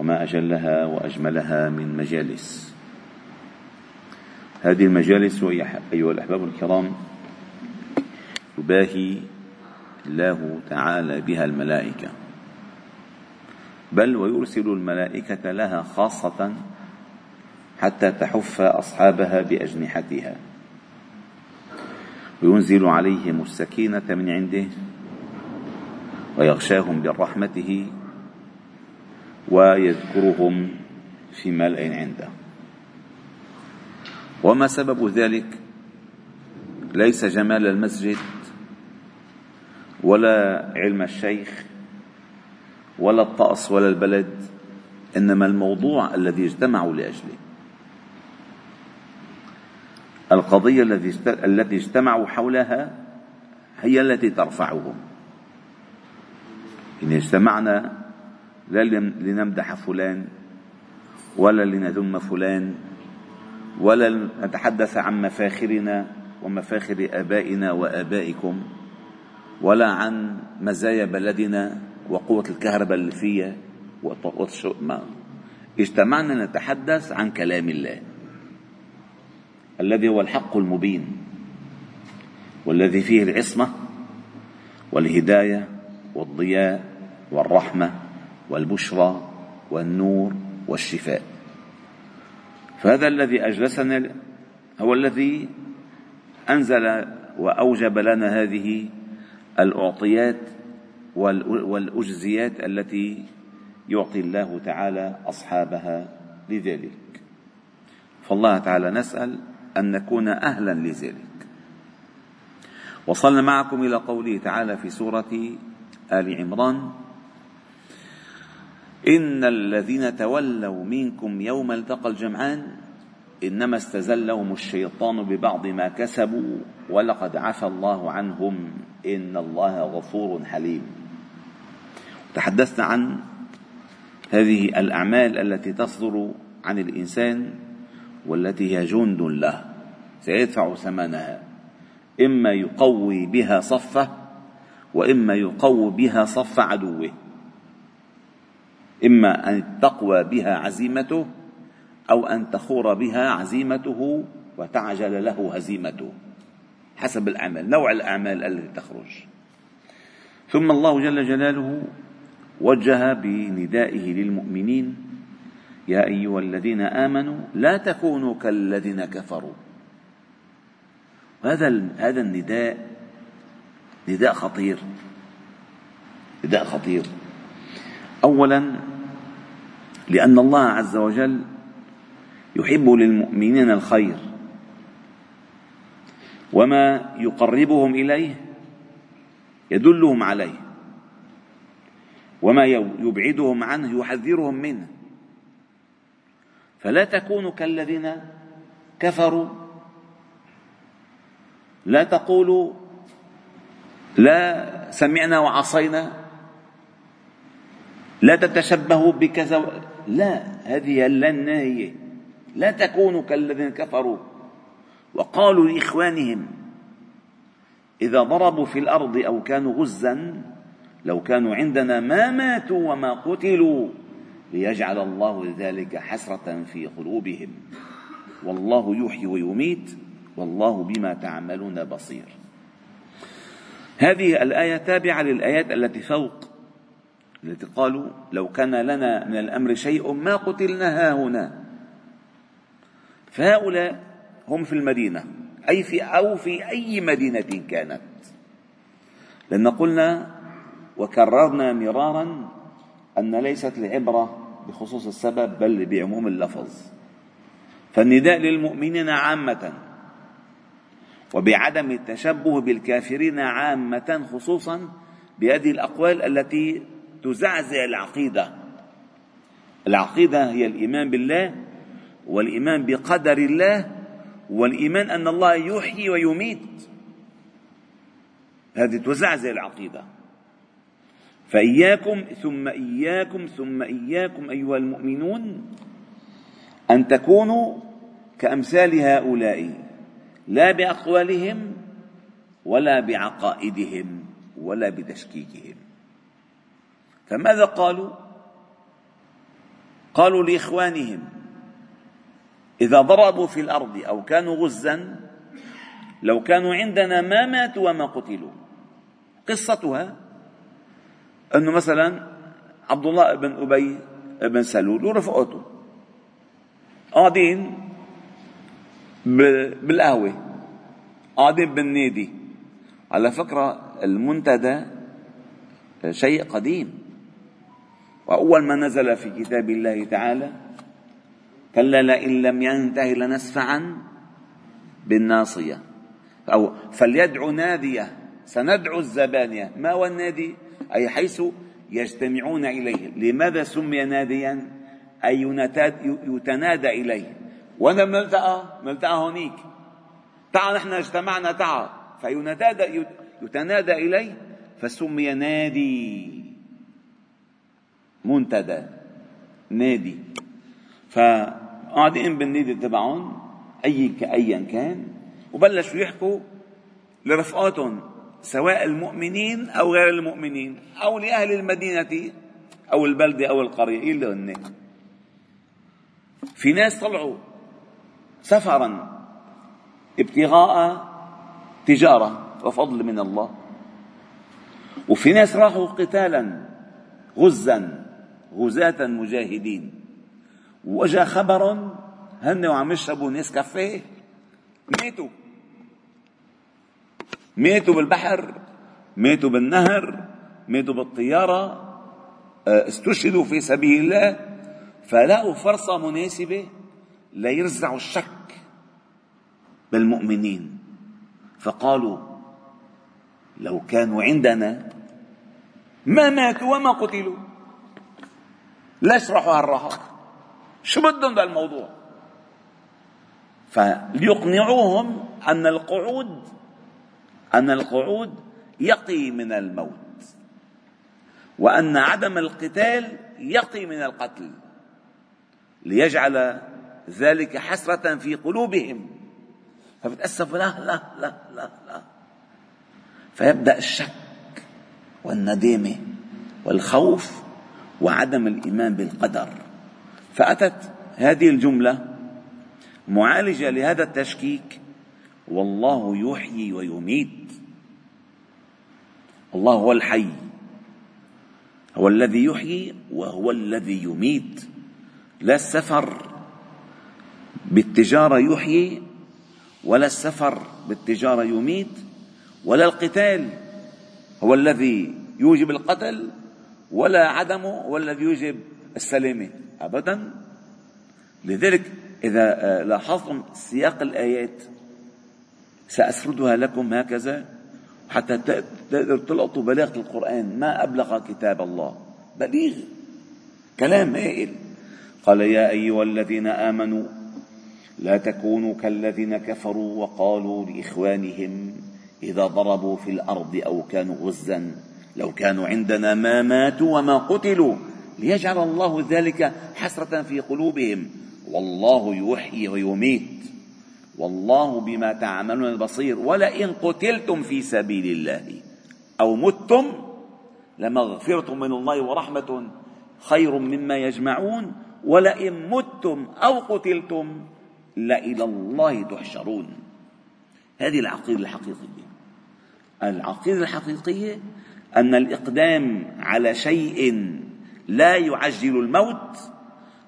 وما أجلها وأجملها من مجالس. هذه المجالس أيها الأحباب الكرام يباهي الله تعالى بها الملائكة. بل ويرسل الملائكة لها خاصة حتى تحف أصحابها بأجنحتها. وينزل عليهم السكينة من عنده ويغشاهم برحمته ويذكرهم في ملأ عنده. وما سبب ذلك؟ ليس جمال المسجد ولا علم الشيخ ولا الطأس ولا البلد إنما الموضوع الذي اجتمعوا لأجله. القضية التي اجتمعوا حولها هي التي ترفعهم. إن اجتمعنا لا لنمدح فلان ولا لنذم فلان ولا نتحدث عن مفاخرنا ومفاخر آبائنا وآبائكم ولا عن مزايا بلدنا وقوة الكهرباء اللي فيها اجتمعنا نتحدث عن كلام الله الذي هو الحق المبين والذي فيه العصمة والهداية والضياء والرحمة والبشرى والنور والشفاء. فهذا الذي أجلسنا هو الذي أنزل وأوجب لنا هذه الأعطيات والأجزيات التي يعطي الله تعالى أصحابها لذلك. فالله تعالى نسأل أن نكون أهلا لذلك. وصلنا معكم إلى قوله تعالى في سورة آل عمران إن الذين تولوا منكم يوم التقى الجمعان إنما استزلهم الشيطان ببعض ما كسبوا ولقد عفى الله عنهم إن الله غفور حليم. تحدثنا عن هذه الأعمال التي تصدر عن الإنسان والتي هي جند له سيدفع ثمنها. إما يقوي بها صفه وإما يقوي بها صف عدوه. إما أن تقوى بها عزيمته أو أن تخور بها عزيمته وتعجل له هزيمته حسب الأعمال نوع الأعمال التي تخرج. ثم الله جل جلاله وجه بندائه للمؤمنين يا أيها الذين آمنوا لا تكونوا كالذين كفروا. هذا هذا النداء نداء خطير نداء خطير. اولا لأن الله عز وجل يحب للمؤمنين الخير. وما يقربهم إليه يدلهم عليه. وما يبعدهم عنه يحذرهم منه. فلا تكونوا كالذين كفروا. لا تقولوا لا سمعنا وعصينا. لا تتشبهوا بكذا لا هذه لا الناهية لا تكونوا كالذين كفروا. وقالوا لإخوانهم إذا ضربوا في الأرض أو كانوا غزا لو كانوا عندنا ما ماتوا وما قتلوا ليجعل الله ذلك حسرة في قلوبهم. والله يحيي ويميت والله بما تعملون بصير. هذه الآية تابعة للآيات التي فوق. التي قالوا لو كان لنا من الأمر شيء ما قتلنا هنا. فهؤلاء هم في المدينة أي في أو في أي مدينة كانت. لأن قلنا وكررنا مرارا أن ليست العبرة بخصوص السبب بل بعموم اللفظ. فالنداء للمؤمنين عامة وبعدم التشبه بالكافرين عامة خصوصا بهذه الأقوال التي تزعزع العقيدة. العقيدة هي الإيمان بالله والإيمان بقدر الله والإيمان أن الله يحيي ويميت. هذه توزع زي العقيدة. فإياكم ثم إياكم ثم إياكم أيها المؤمنون أن تكونوا كأمثال هؤلاء لا بأقوالهم ولا بعقائدهم ولا بتشكيكهم فماذا قالوا؟ قالوا لإخوانهم إذا ضربوا في الأرض أو كانوا غزا لو كانوا عندنا ما ماتوا وما قتلوا. قصتها أنه مثلا عبد الله بن أبي بن سلول ورفقته قاعدين بالقهوة قاعدين بالنادي. على فكرة المنتدى شيء قديم. وأول ما نزل في كتاب الله تعالى كلا لئن لم ينته لنسفعا بالناصية. أو فليدعو نادية سندعو الزبانية. ما هو النادي؟ أي حيث يجتمعون إليه. لماذا سمي ناديا؟ أي يتنادى إليه. وأنا بنلتقى بنلتقى هونيك. تعال نحن اجتمعنا تعال فينادى يتنادى إليه فسمي نادي. منتدى نادي. فقاعدين بالنادي تبعهم أي كايا كان وبلشوا يحكوا لرفقاتهم سواء المؤمنين أو غير المؤمنين أو لأهل المدينة أو البلده أو القرية اللي هن. في ناس طلعوا سفرا ابتغاء تجارة وفضل من الله. وفي ناس راحوا قتالا غزا. غزاة مجاهدين. وجاء خبر هن وعم يشربوا نسكافيه. ماتوا. ماتوا بالبحر ماتوا بالنهر ماتوا بالطيارة. آه، استشهدوا في سبيل الله. فلقوا فرصة مناسبة ليرزعوا الشك بالمؤمنين. فقالوا لو كانوا عندنا ما ماتوا وما قتلوا. ليش راحوا هالراحة شو بدهم بالموضوع فليقنعوهم أن القعود أن القعود يقي من الموت وأن عدم القتال يقي من القتل ليجعل ذلك حسرة في قلوبهم. فبتأسف لا لا لا لا لا. فيبدأ الشك والندامة والخوف وعدم الإيمان بالقدر. فأتت هذه الجملة معالجة لهذا التشكيك والله يحيي ويميت. الله هو الحي هو الذي يحيي وهو الذي يميت. لا السفر بالتجارة يحيي ولا السفر بالتجارة يميت ولا القتال هو الذي يوجب القتل ولا عدمه هو الذي يوجب السلامة أبدا. لذلك إذا آه، لاحظتم سياق الآيات سأسردها لكم هكذا حتى تقدروا تلقطوا بلاغة القرآن. ما أبلغ كتاب الله؟ بليغ. كلام هائل. قال يا أيها الذين آمنوا لا تكونوا كالذين كفروا وقالوا لإخوانهم إذا ضربوا في الأرض أو كانوا غزا. لو كانوا عندنا ما ماتوا وما قتلوا ليجعل الله ذلك حسرة في قلوبهم. والله يحيي ويميت. والله بما تعملون بصير. ولئن قتلتم في سبيل الله أو متم لمغفرة من الله ورحمة خير مما يجمعون. ولئن متم أو قتلتم لإلى الله تحشرون. هذه العقيدة الحقيقية. العقيدة الحقيقية أن الإقدام على شيء لا يعجل الموت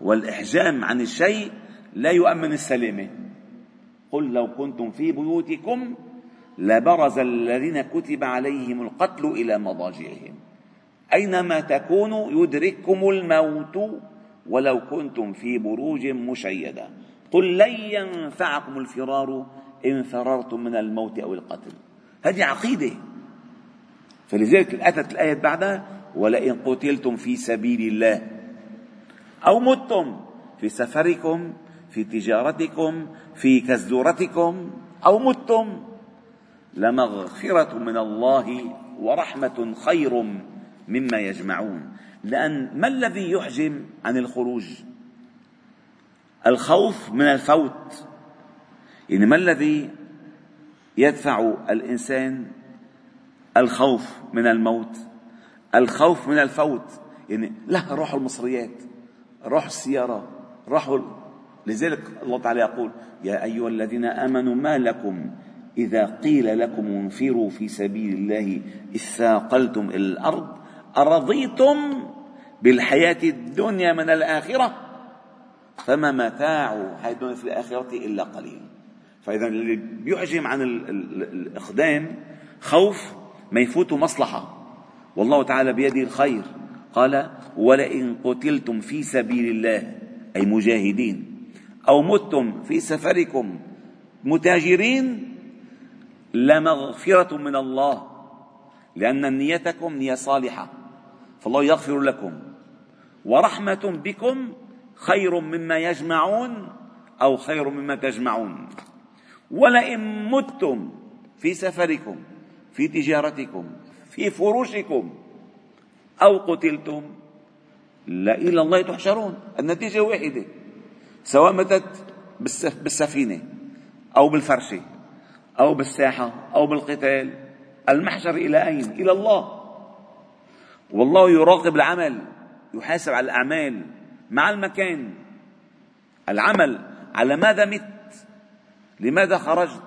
والإحجام عن الشيء لا يؤمن السلامة قل لو كنتم في بيوتكم لبرز الذين كتب عليهم القتل إلى مضاجعهم. أينما تكونوا يدرككم الموت ولو كنتم في بروج مشيدة. قل لن ينفعكم الفرار إن فررتم من الموت أو القتل. هذه عقيدة. فلذلك أتت الآية بعدها ولئن قتلتم في سبيل الله أو متم في سفركم في تجارتكم في كزدورتكم أو متم لمغفرة من الله ورحمة خير مما يجمعون. لأن ما الذي يحجم عن الخروج؟ الخوف من الفوت. يعني ما الذي يدفع الإنسان الخوف من الموت. الخوف من الفوت يعني لا روحوا المصريات روحوا السيارة روحوا لذلك الله تعالى يقول يا أيها الذين آمنوا ما لكم إذا قيل لكم انفروا في سبيل الله اثاقلتم إلى الأرض؟ أرضيتم بالحياة الدنيا من الآخرة؟ فما متاع حياة الدنيا في الآخرة إلا قليل. فإذا اللي بيحجم عن الإقدام خوف ما يفوت مصلحة. والله تعالى بيده الخير. قال ولئن قتلتم في سبيل الله أي مجاهدين. أو متم في سفركم متاجرين لمغفرة من الله. لأن نيتكم نية صالحة. فالله يغفر لكم. ورحمة بكم خير مما يجمعون أو خير مما تجمعون. ولئن متم في سفركم في تجارتكم في فروشكم أو قتلتم لا إلى الله تحشرون. النتيجة واحدة سواء متت بالسفينة أو بالفرشة أو بالساحة أو بالقتال المحشر إلى أين؟ إلى الله. والله يراقب العمل يحاسب على الأعمال مع المكان. العمل على ماذا مت؟ لماذا خرجت؟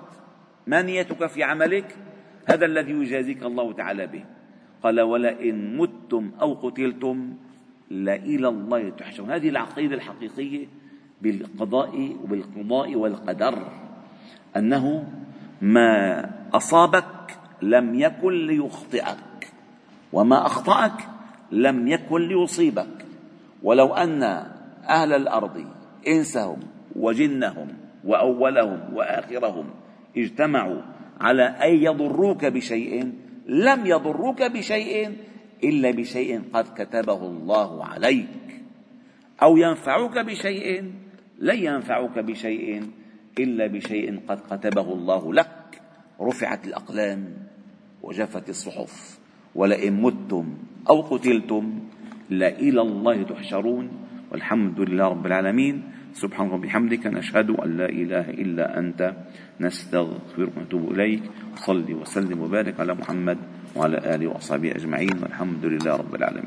ما نيتك في عملك؟ هذا الذي يجازيك الله تعالى به. قال ولئن متم أو قتلتم لإلى الله تحشرون. هذه العقيدة الحقيقية بالقضاء وبالقضاء والقدر أنه ما أصابك لم يكن ليخطئك وما أخطأك لم يكن ليصيبك. ولو أن أهل الأرض إنسهم وجنهم وأولهم وآخرهم اجتمعوا على أن يضروك بشيء لم يضروك بشيء إلا بشيء قد كتبه الله عليك. أو ينفعوك بشيء لن ينفعوك بشيء إلا بشيء قد كتبه الله لك. رفعت الأقلام وجفت الصحف ولئن متم أو قتلتم لإلى الله تحشرون والحمد لله رب العالمين. سبحانك وبحمدك نشهد أن لا إله إلا أنت نستغفرك ونتوب إليك. صلي وسلم وبارك على محمد وعلى آله وأصحابه أجمعين والحمد لله رب العالمين.